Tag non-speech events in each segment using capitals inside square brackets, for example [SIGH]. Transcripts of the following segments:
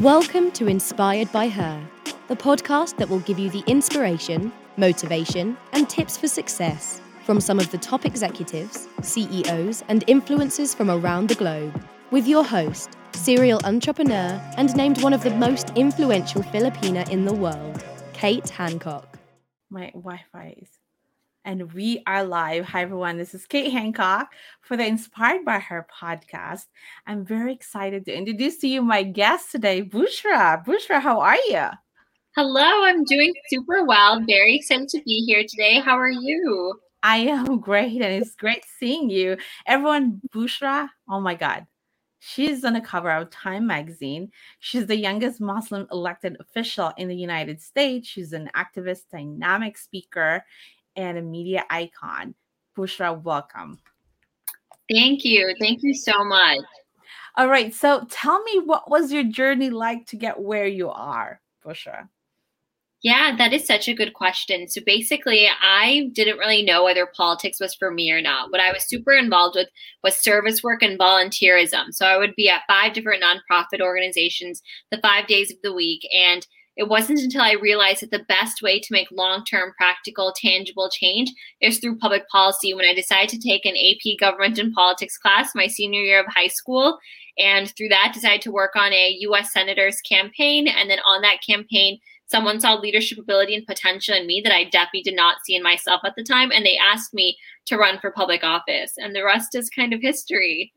Welcome to Inspired by Her, the podcast that will give you the inspiration, motivation, and tips for success from some of the top executives, CEOs, and influencers from around the globe. With your host, serial entrepreneur, and named one of the most influential Filipina in the world, Kate Hancock. My Wi Fi is. And we are live. Hi, everyone. This is Kate Hancock for the Inspired by Her podcast. I'm very excited to introduce to you my guest today, Bushra. Bushra, how are you? Hello, I'm doing super well. Very excited to be here today. How are you? I am [LAUGHS] great, and it's great seeing you. Everyone, Bushra, oh my God. She's on the cover of Time magazine. She's the youngest Muslim elected official in the United States. She's an activist, dynamic speaker, and a media icon. Bushra, welcome. Thank you. Thank you so much. All right. So tell me, what was your journey like to get where you are, Bushra? Yeah, that is such a good question. So basically, I didn't really know whether politics was for me or not. What I was super involved with was service work and volunteerism. So I would be at five different nonprofit organizations the five days of the week. And it wasn't until I realized that the best way to make long term, practical, tangible change is through public policy when I decided to take an AP government and politics class my senior year of high school. And through that, decided to work on a US Senator's campaign. And then on that campaign, someone saw leadership ability and potential in me that I definitely did not see in myself at the time. And they asked me to run for public office. And the rest is kind of history.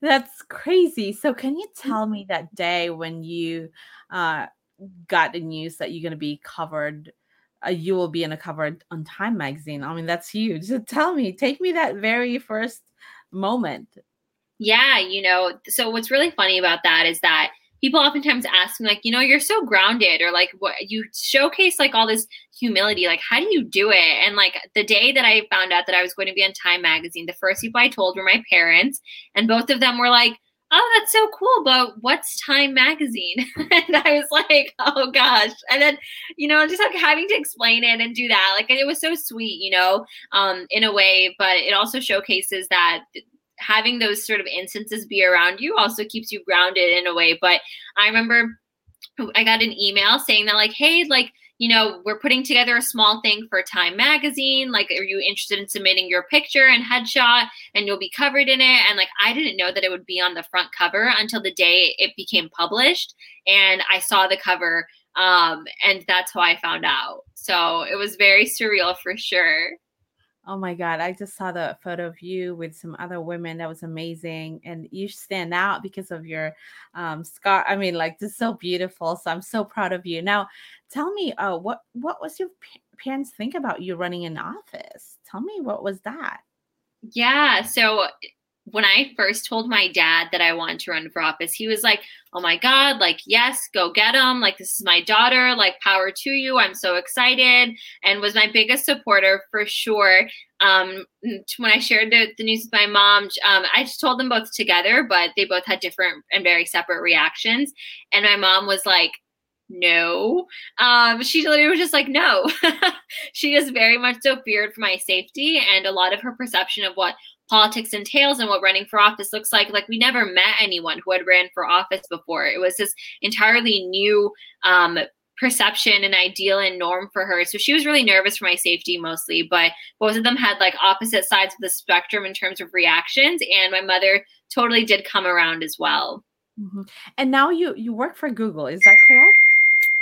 That's crazy. So, can you tell me that day when you uh, got the news that you're going to be covered uh, you will be in a cover on time magazine. I mean that's huge. So tell me take me that very first moment. Yeah you know so what's really funny about that is that people oftentimes ask me like you know you're so grounded or like what you showcase like all this humility like how do you do it? And like the day that i found out that i was going to be on time magazine the first people i told were my parents and both of them were like oh, that's so cool, but what's Time Magazine? [LAUGHS] and I was like, oh gosh. And then, you know, just like having to explain it and do that, like it was so sweet, you know, um, in a way, but it also showcases that having those sort of instances be around you also keeps you grounded in a way. But I remember I got an email saying that, like, hey, like, you know, we're putting together a small thing for Time Magazine. Like, are you interested in submitting your picture and headshot and you'll be covered in it? And like, I didn't know that it would be on the front cover until the day it became published. And I saw the cover. Um, and that's how I found out. So it was very surreal for sure. Oh my God. I just saw the photo of you with some other women. That was amazing. And you stand out because of your um, scar. I mean, like, just so beautiful. So I'm so proud of you. Now, tell me, uh, what, what was your parents think about you running an office? Tell me, what was that? Yeah. So when I first told my dad that I wanted to run for office, he was like, Oh my God, like, yes, go get him. Like, this is my daughter. Like, power to you. I'm so excited. And was my biggest supporter for sure. Um, when I shared the, the news with my mom, um, I just told them both together, but they both had different and very separate reactions. And my mom was like, no. Um, she literally was just like, no. [LAUGHS] she is very much so feared for my safety and a lot of her perception of what politics entails and what running for office looks like. Like we never met anyone who had ran for office before. It was this entirely new um, perception and ideal and norm for her. So she was really nervous for my safety mostly, but both of them had like opposite sides of the spectrum in terms of reactions. And my mother totally did come around as well. Mm-hmm. And now you you work for Google, is that correct?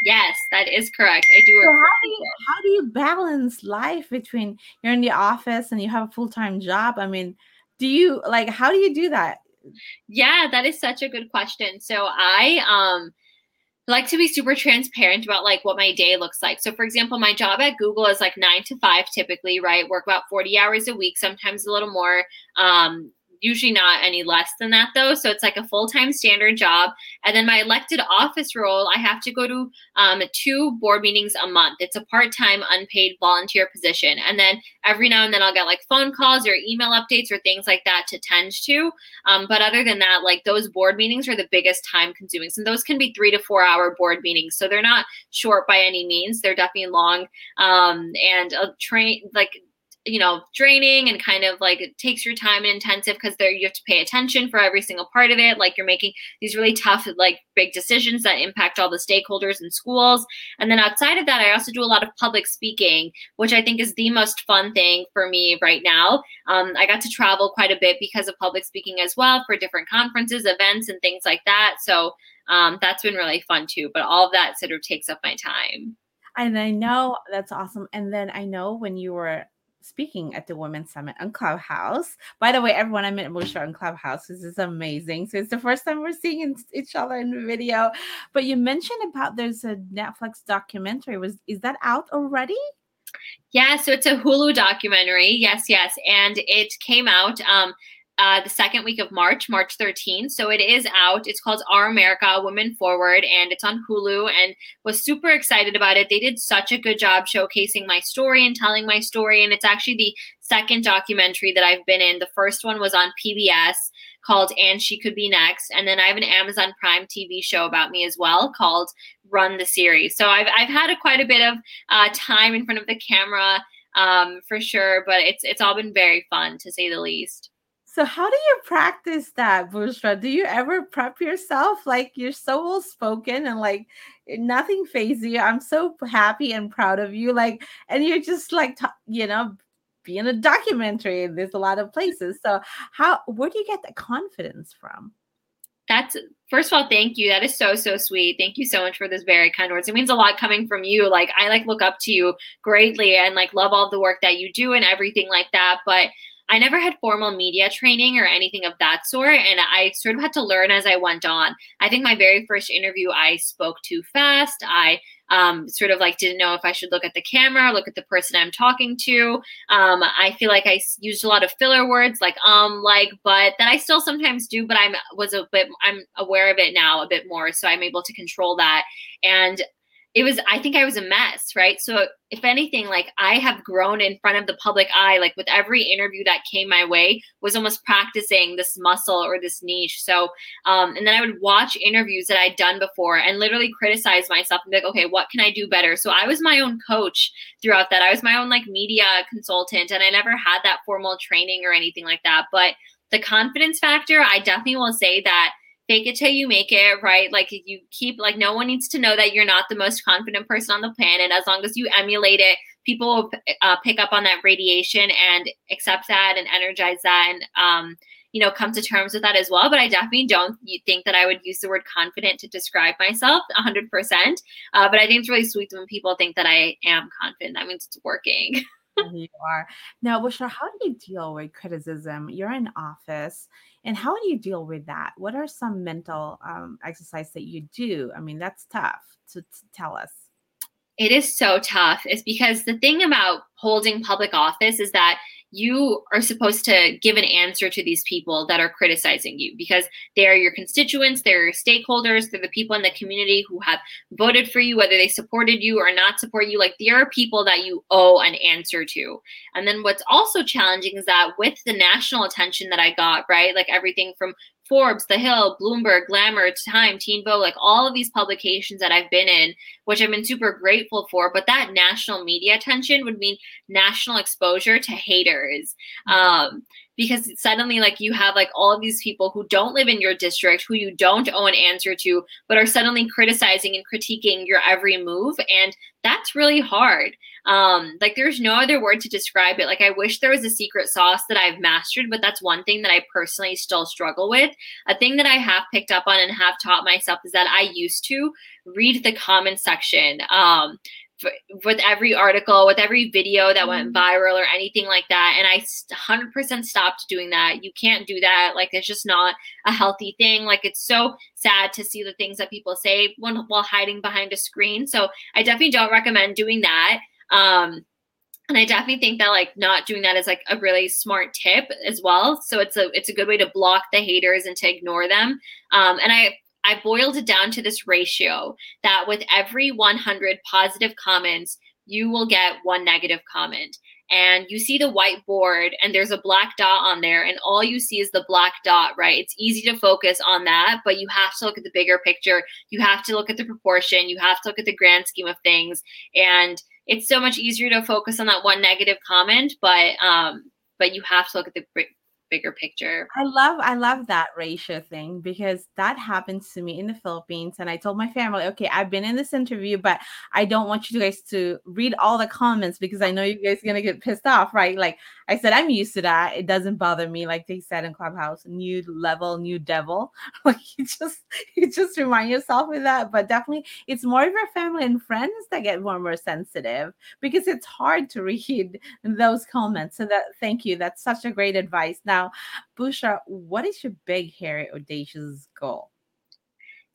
Yes, that is correct. I do. So how do you how do you balance life between you're in the office and you have a full time job? I mean, do you like how do you do that? Yeah, that is such a good question. So I um like to be super transparent about like what my day looks like. So for example, my job at Google is like 9 to 5 typically, right? Work about 40 hours a week, sometimes a little more. Um usually not any less than that though. So it's like a full time standard job. And then my elected office role, I have to go to um, two board meetings a month. It's a part time unpaid volunteer position. And then every now and then I'll get like phone calls or email updates or things like that to tend to. Um, but other than that, like those board meetings are the biggest time consuming. So those can be three to four hour board meetings. So they're not short by any means. They're definitely long. Um, and a train like you know draining and kind of like it takes your time and intensive because there you have to pay attention for every single part of it. Like you're making these really tough like big decisions that impact all the stakeholders and schools. And then outside of that i also do a lot of public speaking which i think is the most fun thing for me right now. Um, i got to travel quite a bit because of public speaking as well for different conferences events and things like that. So um, that's been really fun too but all of that sort of takes up my time. And I know that's awesome. And then I know when you were speaking at the Women's Summit on Clubhouse. By the way, everyone, I met Bushra on Clubhouse. This is amazing. So it's the first time we're seeing each other in video. But you mentioned about there's a Netflix documentary. Was is that out already? Yeah, so it's a Hulu documentary. Yes, yes, and it came out. Um, uh, the second week of March, March 13th. So it is out. It's called Our America Women Forward, and it's on Hulu. And was super excited about it. They did such a good job showcasing my story and telling my story. And it's actually the second documentary that I've been in. The first one was on PBS called And She Could Be Next. And then I have an Amazon Prime TV show about me as well called Run the Series. So I've, I've had a, quite a bit of uh, time in front of the camera um, for sure, but it's, it's all been very fun to say the least. So how do you practice that, Bushra? Do you ever prep yourself? Like you're so well spoken and like eh, nothing phases you. I'm so happy and proud of you. Like, and you're just like, you know, being a documentary. There's a lot of places. So how? Where do you get the confidence from? That's first of all, thank you. That is so so sweet. Thank you so much for this very kind words. It means a lot coming from you. Like I like look up to you greatly and like love all the work that you do and everything like that. But I never had formal media training or anything of that sort. And I sort of had to learn as I went on. I think my very first interview, I spoke too fast. I um, sort of like didn't know if I should look at the camera, look at the person I'm talking to. Um, I feel like I used a lot of filler words like um, like, but that I still sometimes do. But I'm was a bit I'm aware of it now a bit more, so I'm able to control that. And it was i think i was a mess right? So if anything like i have grown in front of the public eye like with every interview that came my way was almost practicing this muscle or this niche. So um, and then i would watch interviews that i'd done before and literally criticize myself and be like okay what can i do better? So i was my own coach throughout that. I was my own like media consultant and i never had that formal training or anything like that. But the confidence factor i definitely will say that fake it till you make it, right? Like you keep like no one needs to know that you're not the most confident person on the planet. As long as you emulate it, people will uh, pick up on that radiation and accept that and energize that and um, you know come to terms with that as well. But I definitely don't think that I would use the word confident to describe myself 100. Uh, percent But I think it's really sweet when people think that I am confident. That means it's working. [LAUGHS] you are now, Bushra. How do you deal with criticism? You're in office and how do you deal with that? What are some mental um, exercise that you do? I mean, that's tough to, to tell us. It is so tough. It's because the thing about holding public office is that you are supposed to give an answer to these people that are criticizing you because they're your constituents, they're your stakeholders, they're the people in the community who have voted for you, whether they supported you or not support you. Like, there are people that you owe an answer to. And then what's also challenging is that with the national attention that I got, right, like everything from Forbes, The Hill, Bloomberg, Glamour, Time, Teen Vogue, like all of these publications that I've been in, which I've been super grateful for. But that national media attention would mean national exposure to haters. Um, because suddenly like you have like all of these people who don't live in your district who you don't owe an answer to but are suddenly criticizing and critiquing your every move and that's really hard. Um like there's no other word to describe it. Like i wish there was a secret sauce that i've mastered but that's one thing that i personally still struggle with. A thing that i have picked up on and have taught myself is that i used to read the comment section. Um with every article, with every video that went mm-hmm. viral or anything like that. And I 100% stopped doing that. You can't do that. Like, it's just not a healthy thing. Like, it's so sad to see the things that people say when, while hiding behind a screen. So, I definitely don't recommend doing that. Um, and I definitely think that like not doing that is like a really smart tip as well. So it's a it's a good way to block the haters and to ignore them. Um, and I I boiled it down to this ratio that with every 100 positive comments, you will get one negative comment. And you see the whiteboard, and there's a black dot on there, and all you see is the black dot, right? It's easy to focus on that, but you have to look at the bigger picture. You have to look at the proportion. You have to look at the grand scheme of things. And it's so much easier to focus on that one negative comment, but um, but you have to look at the bigger picture. I love I love that ratio thing because that happens to me in the Philippines and I told my family, okay, I've been in this interview but I don't want you guys to read all the comments because I know you guys are going to get pissed off, right? Like I said I'm used to that. It doesn't bother me like they said in Clubhouse, new level, new devil. [LAUGHS] Like you just you just remind yourself of that, but definitely it's more of your family and friends that get more more sensitive because it's hard to read [LAUGHS] those comments. So that thank you. That's such a great advice. Now, Bushra, what is your big, hairy, audacious goal?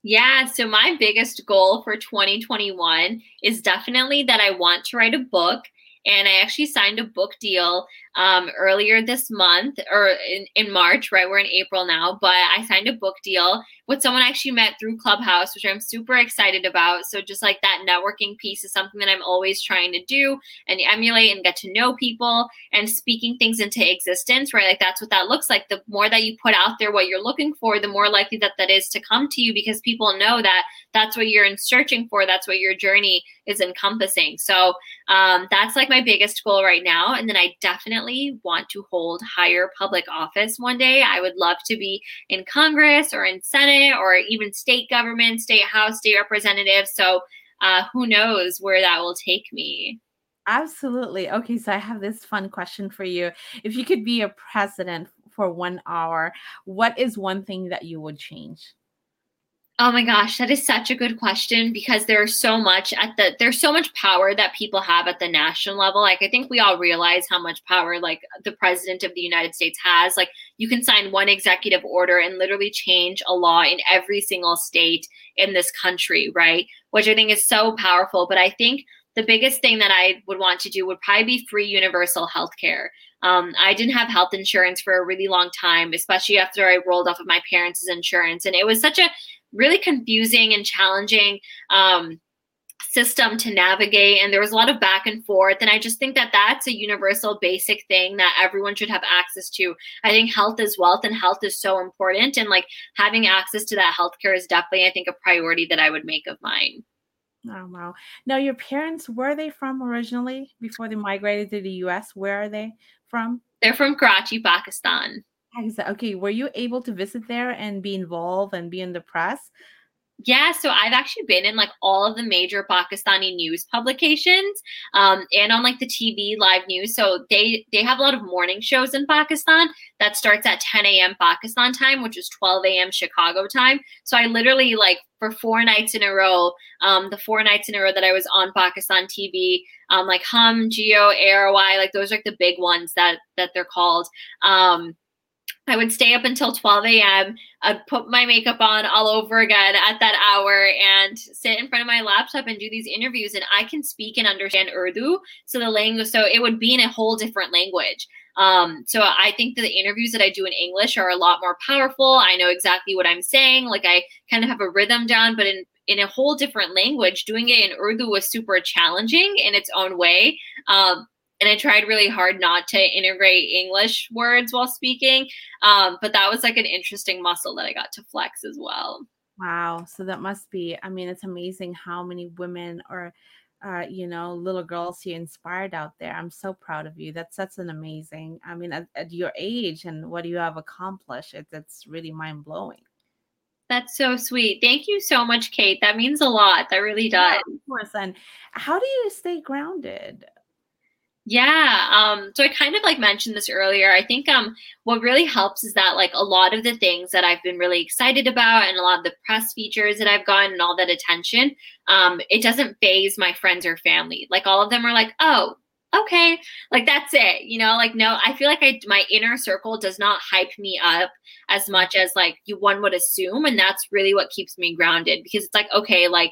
Yeah, so my biggest goal for 2021 is definitely that I want to write a book. And I actually signed a book deal um, earlier this month or in, in March, right? We're in April now, but I signed a book deal with someone I actually met through Clubhouse, which I'm super excited about. So just like that networking piece is something that I'm always trying to do and emulate and get to know people and speaking things into existence, right? Like that's what that looks like. The more that you put out there what you're looking for, the more likely that that is to come to you because people know that that's what you're in searching for. That's what your journey is encompassing. So um, that's like my biggest goal right now. And then I definitely want to hold higher public office one day. I would love to be in Congress or in Senate Senate or even state government, state house, state representative. So uh, who knows where that will take me. Absolutely. Okay, so I have this fun question for you. If you could be a president for one hour, what is one thing that you would change? Oh my gosh, that is such a good question because there's so much at the there's so much power that people have at the national level. Like I think we all realize how much power like the president of the United States has. Like you can sign one executive order and literally change a law in every single state in this country, right? Which I think is so powerful, but I think the biggest thing that I would want to do would probably be free universal health care. Um, I didn't have health insurance for a really long time, especially after I rolled off of my parents' insurance. And it was such a really confusing and challenging um, system to navigate and there was a lot of back and forth and i just think that that's a universal basic thing that everyone should have access to. I think health is wealth and health is so important and like having access to that healthcare is definitely i think a priority that i would make of mine. Oh wow. Now your parents where are they from originally before they migrated to the us where are they from? They're from karachi pakistan Okay, were you able to visit there and be involved and be in the press? Yeah, so I've actually been in like all of the major Pakistani news publications, um, and on like the TV live news. So they they have a lot of morning shows in Pakistan that starts at 10 a.m. Pakistan time, which is 12 a.m. Chicago time. So I literally like for four nights in a row, um, the four nights in a row that I was on Pakistan TV, um, like Hum, Geo, ARY, like those are like the big ones that that they're called. Um, I would stay up until 12 a.m. I'd put my makeup on all over again at that hour and sit in front of my laptop and do these interviews. And I can speak and understand Urdu. So the language, so it would be in a whole different language. Um, so I think that the interviews that I do in English are a lot more powerful. I know exactly what I'm saying. Like I kind of have a rhythm down, but in in a whole different language, doing it in Urdu was super challenging in its own way. Um, and I tried really hard not to integrate English words while speaking. Um, but that was like an interesting muscle that I got to flex as well. Wow. So that must be, I mean, it's amazing how many women or, uh, you know, little girls you inspired out there. I'm so proud of you. That's that's an amazing. I mean, at, at your age and what you have accomplished, it, it's really mind blowing. That's so sweet. Thank you so much, Kate. That means a lot. That really does. Yeah, of course. And how do you stay grounded? Yeah. Um, so I kind of like mentioned this earlier. I think um what really helps is that like a lot of the things that I've been really excited about and a lot of the press features that I've gotten and all that attention, um, it doesn't phase my friends or family. Like all of them are like, oh, okay, like that's it. You know, like no, I feel like I my inner circle does not hype me up as much as like you one would assume. And that's really what keeps me grounded because it's like, okay, like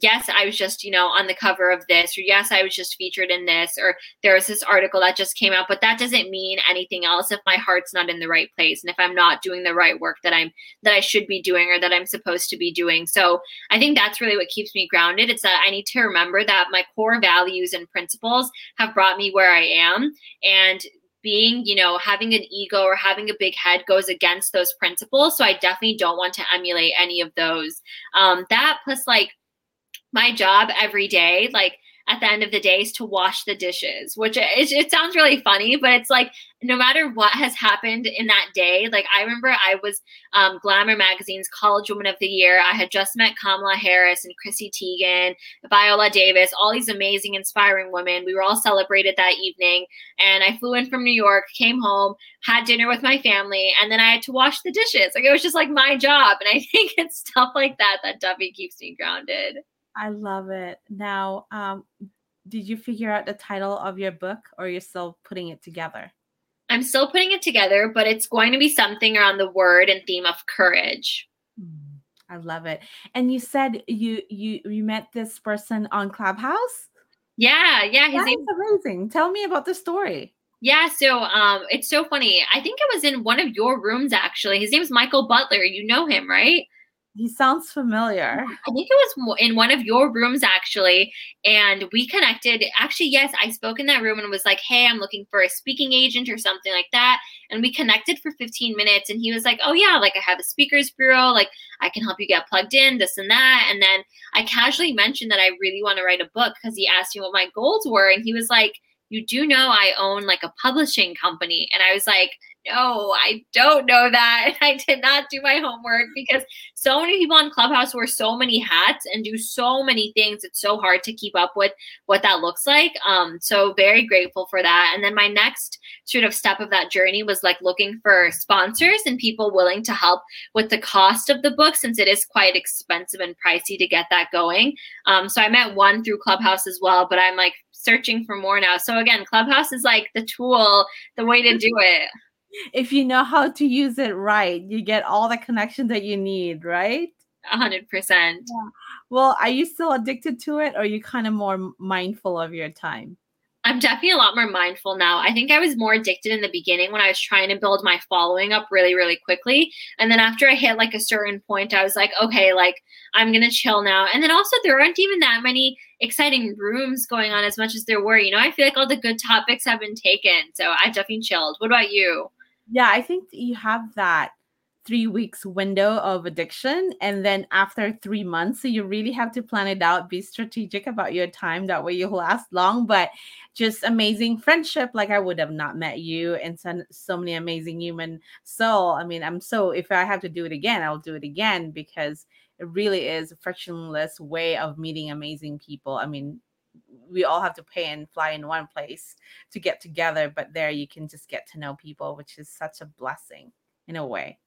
yes, I was just, you know, on the cover of this, or yes, I was just featured in this, or there was this article that just came out, but that doesn't mean anything else if my heart's not in the right place and if I'm not doing the right work that I'm that I should be doing or that I'm supposed to be doing. So I think that's really what keeps me grounded. It's that I need to remember that my core values and principles have brought me where I am. And being, you know, having an ego or having a big head goes against those principles. So I definitely don't want to emulate any of those. Um, that plus like my job every day, like at the end of the day is to wash the dishes, which it, it, sounds really funny, but it's like no matter what has happened in that day, like I remember I was um, Glamour Magazine's College Woman of the Year. I had just met Kamala Harris and Chrissy Teigen, Viola Davis, all these amazing, inspiring women. We were all celebrated that evening. And I flew in from New York, came home, had dinner with my family, and then I had to wash the dishes. Like it was just like my job. And I [LAUGHS] think it's stuff like that that Duffy keeps me grounded. I love it. Now, um, did you figure out the title of your book or you're still putting it together? I'm still putting it together, but it's going to be something around the word and theme of courage. Hmm, I love it. And you said you you you met this person on Clubhouse? Yeah, yeah. His name amazing. Tell me about the story. Yeah, so um, it's so funny. I think it was in one of your rooms actually. His name is Michael Butler. You know him, right? He sounds familiar. I think it was in one of your rooms actually, and we connected. Actually, yes, I spoke in that room and was like, "Hey, I'm looking for a speaking agent or something like that." And we connected for 15 minutes, and he was like, "Oh yeah, like I have a speakers bureau, like I can help you get plugged in, this and that." And then I casually mentioned that I really want to write a book because he asked me what my goals were, and he was like, "You do know I own like a publishing company," and I was like no, I don't know that. [LAUGHS] I did not do my homework because so many people on Clubhouse wear so many hats and do so many things. It's so hard to keep up with what that looks like. Um, so very grateful for that. And then my next sort of step of that journey was like looking for sponsors and people willing to help with the cost of the book since it is quite expensive and pricey to get that going. Um, so I met one through Clubhouse as well, but I'm like searching for more now. So again, Clubhouse is like the tool, the way to do it [LAUGHS] if you know how to use it right, you get all the connection that you need, right? A hundred percent. Well, are you still addicted to it or are you kind of more mindful of your time? I'm definitely a lot more mindful now. I think I was more addicted in the beginning when I was trying to build my following up really, really quickly. And then after I hit like a certain point, I was like, okay, like I'm going to chill now. And then also, there aren't even that many exciting rooms going on as much as there were. You know, I feel like all the good topics have been taken. So I definitely chilled. What about you? yeah i think you have that three weeks window of addiction. And then after three months so you really have to plan it out be strategic about your time. That way you'll last long but just amazing friendship. Like i would have not met you and so, so many amazing human soul. I mean i'm so if i have to do it again i'll do it again because it really is a frictionless way of meeting amazing people. I mean we all have to pay and fly in one place to get together but there you can just get to know people which is such a blessing in a way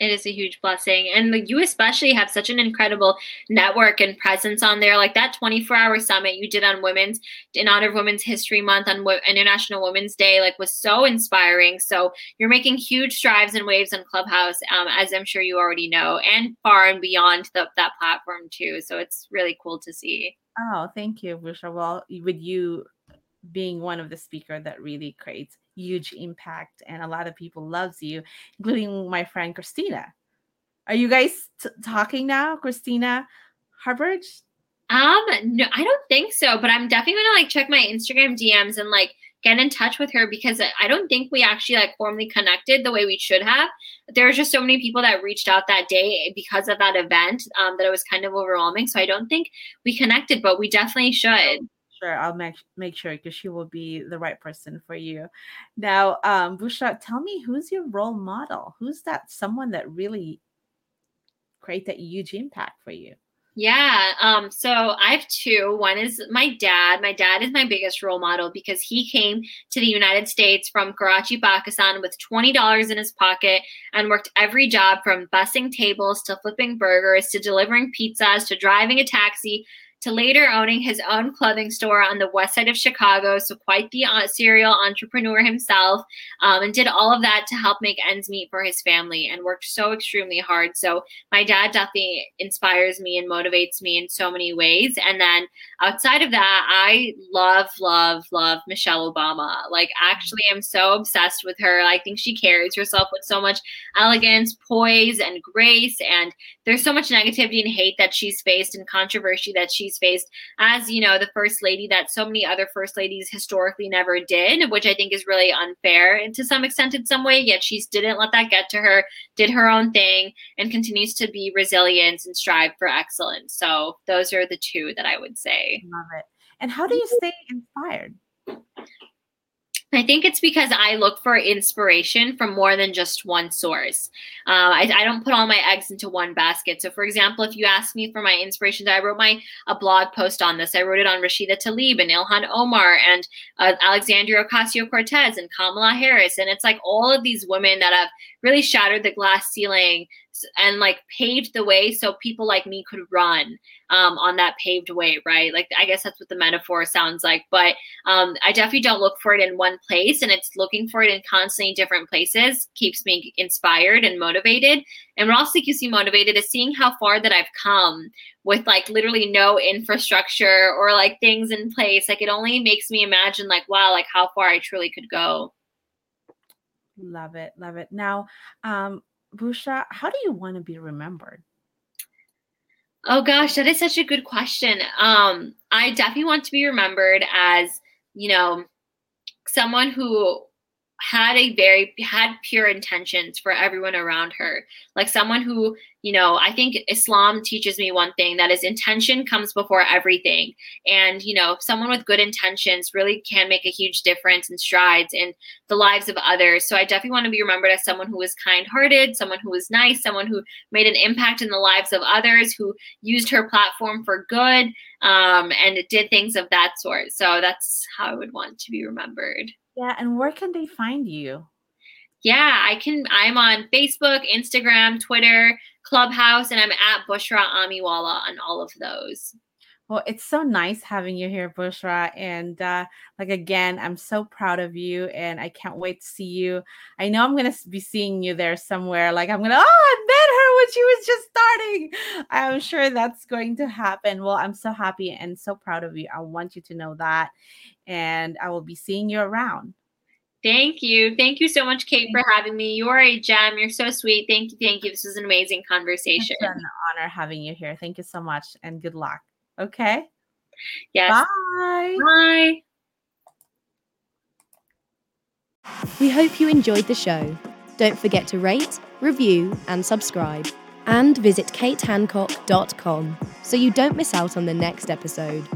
it is a huge blessing. And you especially have such an incredible network and presence on there. Like that 24 hour summit you did on women's in honor of women's history month on international women's day like was so inspiring. So you're making huge strides and waves on clubhouse um, as i'm sure you already know and far and beyond the, that platform too. So it's really cool to see. Oh, thank you, Bushra. Well, with you being one of the speaker that really creates huge impact and a lot of people loves you, including my friend Christina. Are you guys t- talking now, Christina Hubbard? Um, no, I don't think so, but I'm definitely gonna like check my Instagram DMs and like get in touch with her because I don't think we actually like formally connected the way we should have. There were just so many people that reached out that day because of that event um, that it was kind of overwhelming. So I don't think we connected, but we definitely should. Sure, I'll make make sure because she will be the right person for you. Now, um, Bushra, tell me who's your role model? Who's that someone that really create that huge impact for you? Yeah. Um, so I have two. One is my dad. My dad is my biggest role model because he came to the United States from Karachi, Pakistan with $20 in his pocket and worked every job from bussing tables to flipping burgers to delivering pizzas to driving a taxi to later owning his own clothing store on the west side of Chicago. So, quite the uh, serial entrepreneur himself, um, and did all of that to help make ends meet for his family and worked so extremely hard. So, my dad definitely inspires me and motivates me in so many ways. And then outside of that, I love, love, love Michelle Obama. Like, actually, I'm so obsessed with her. I think she carries herself with so much elegance, poise, and grace. And there's so much negativity and hate that she's faced and controversy that she's she's faced as, you know, the first lady that so many other first ladies historically never did, which I think is really unfair and to some extent in some way, yet she didn't let that get to her, did her own thing, and continues to be resilient and strive for excellence. So those are the two that I would say. Love it. And how do you mm-hmm. stay inspired? I think it's because I look for inspiration from more than just one source. Uh, I, I, don't put all my eggs into one basket. So, for example, if you ask me for my inspiration, I wrote my a blog post on this. I wrote it on Rashida Tlaib and Ilhan Omar and uh, Alexandria Ocasio Cortez and Kamala Harris, and it's like all of these women that have really shattered the glass ceiling and like paved the way so people like me could run um, on that paved way, right? Like I guess that's what the metaphor sounds like. But um, I definitely don't look for it in one place, and it's looking for it in constantly different places keeps me inspired and motivated. And what also keeps me motivated is seeing how far that I've come with like literally no infrastructure or like things in place. Like it only makes me imagine like wow, like how far I truly could go. Love it, love it. Now, um, Bushra, how do you want to be remembered? Oh gosh, that is such a good question. Um, I definitely want to be remembered as, you know, someone who had a very had pure intentions for everyone around her. Like someone who you know i think islam teaches me one thing that is intention comes before everything. And you know someone with good intentions really can make a huge difference and strides in the lives of others. So i definitely want to be remembered as someone who was kind-hearted someone who was nice someone who made an impact in the lives of others who used her platform for good um, and did things of that sort. So that's how i would want to be remembered yeah, and where can they find you? Yeah, I can. I'm on Facebook, Instagram, Twitter, Clubhouse, and I'm at Bushra Amiwala on all of those. Well, it's so nice having you here, Bushra. And uh, like again, I'm so proud of you, and I can't wait to see you. I know I'm gonna be seeing you there somewhere. Like I'm gonna, oh, I met her when she was just starting. I'm sure that's going to happen. Well, I'm so happy and so proud of you. I want you to know that and I will be seeing you around. Thank you. Thank you so much, Kate, for having me. You're a gem. You're so sweet. Thank you. Thank you. This was an amazing conversation. It's an honor having you here. Thank you so much and good luck. Okay. Yes. Bye. Bye. We hope you enjoyed the show. Don't forget to rate, review, and subscribe. And visit katehancock.com so you don't miss out on the next episode.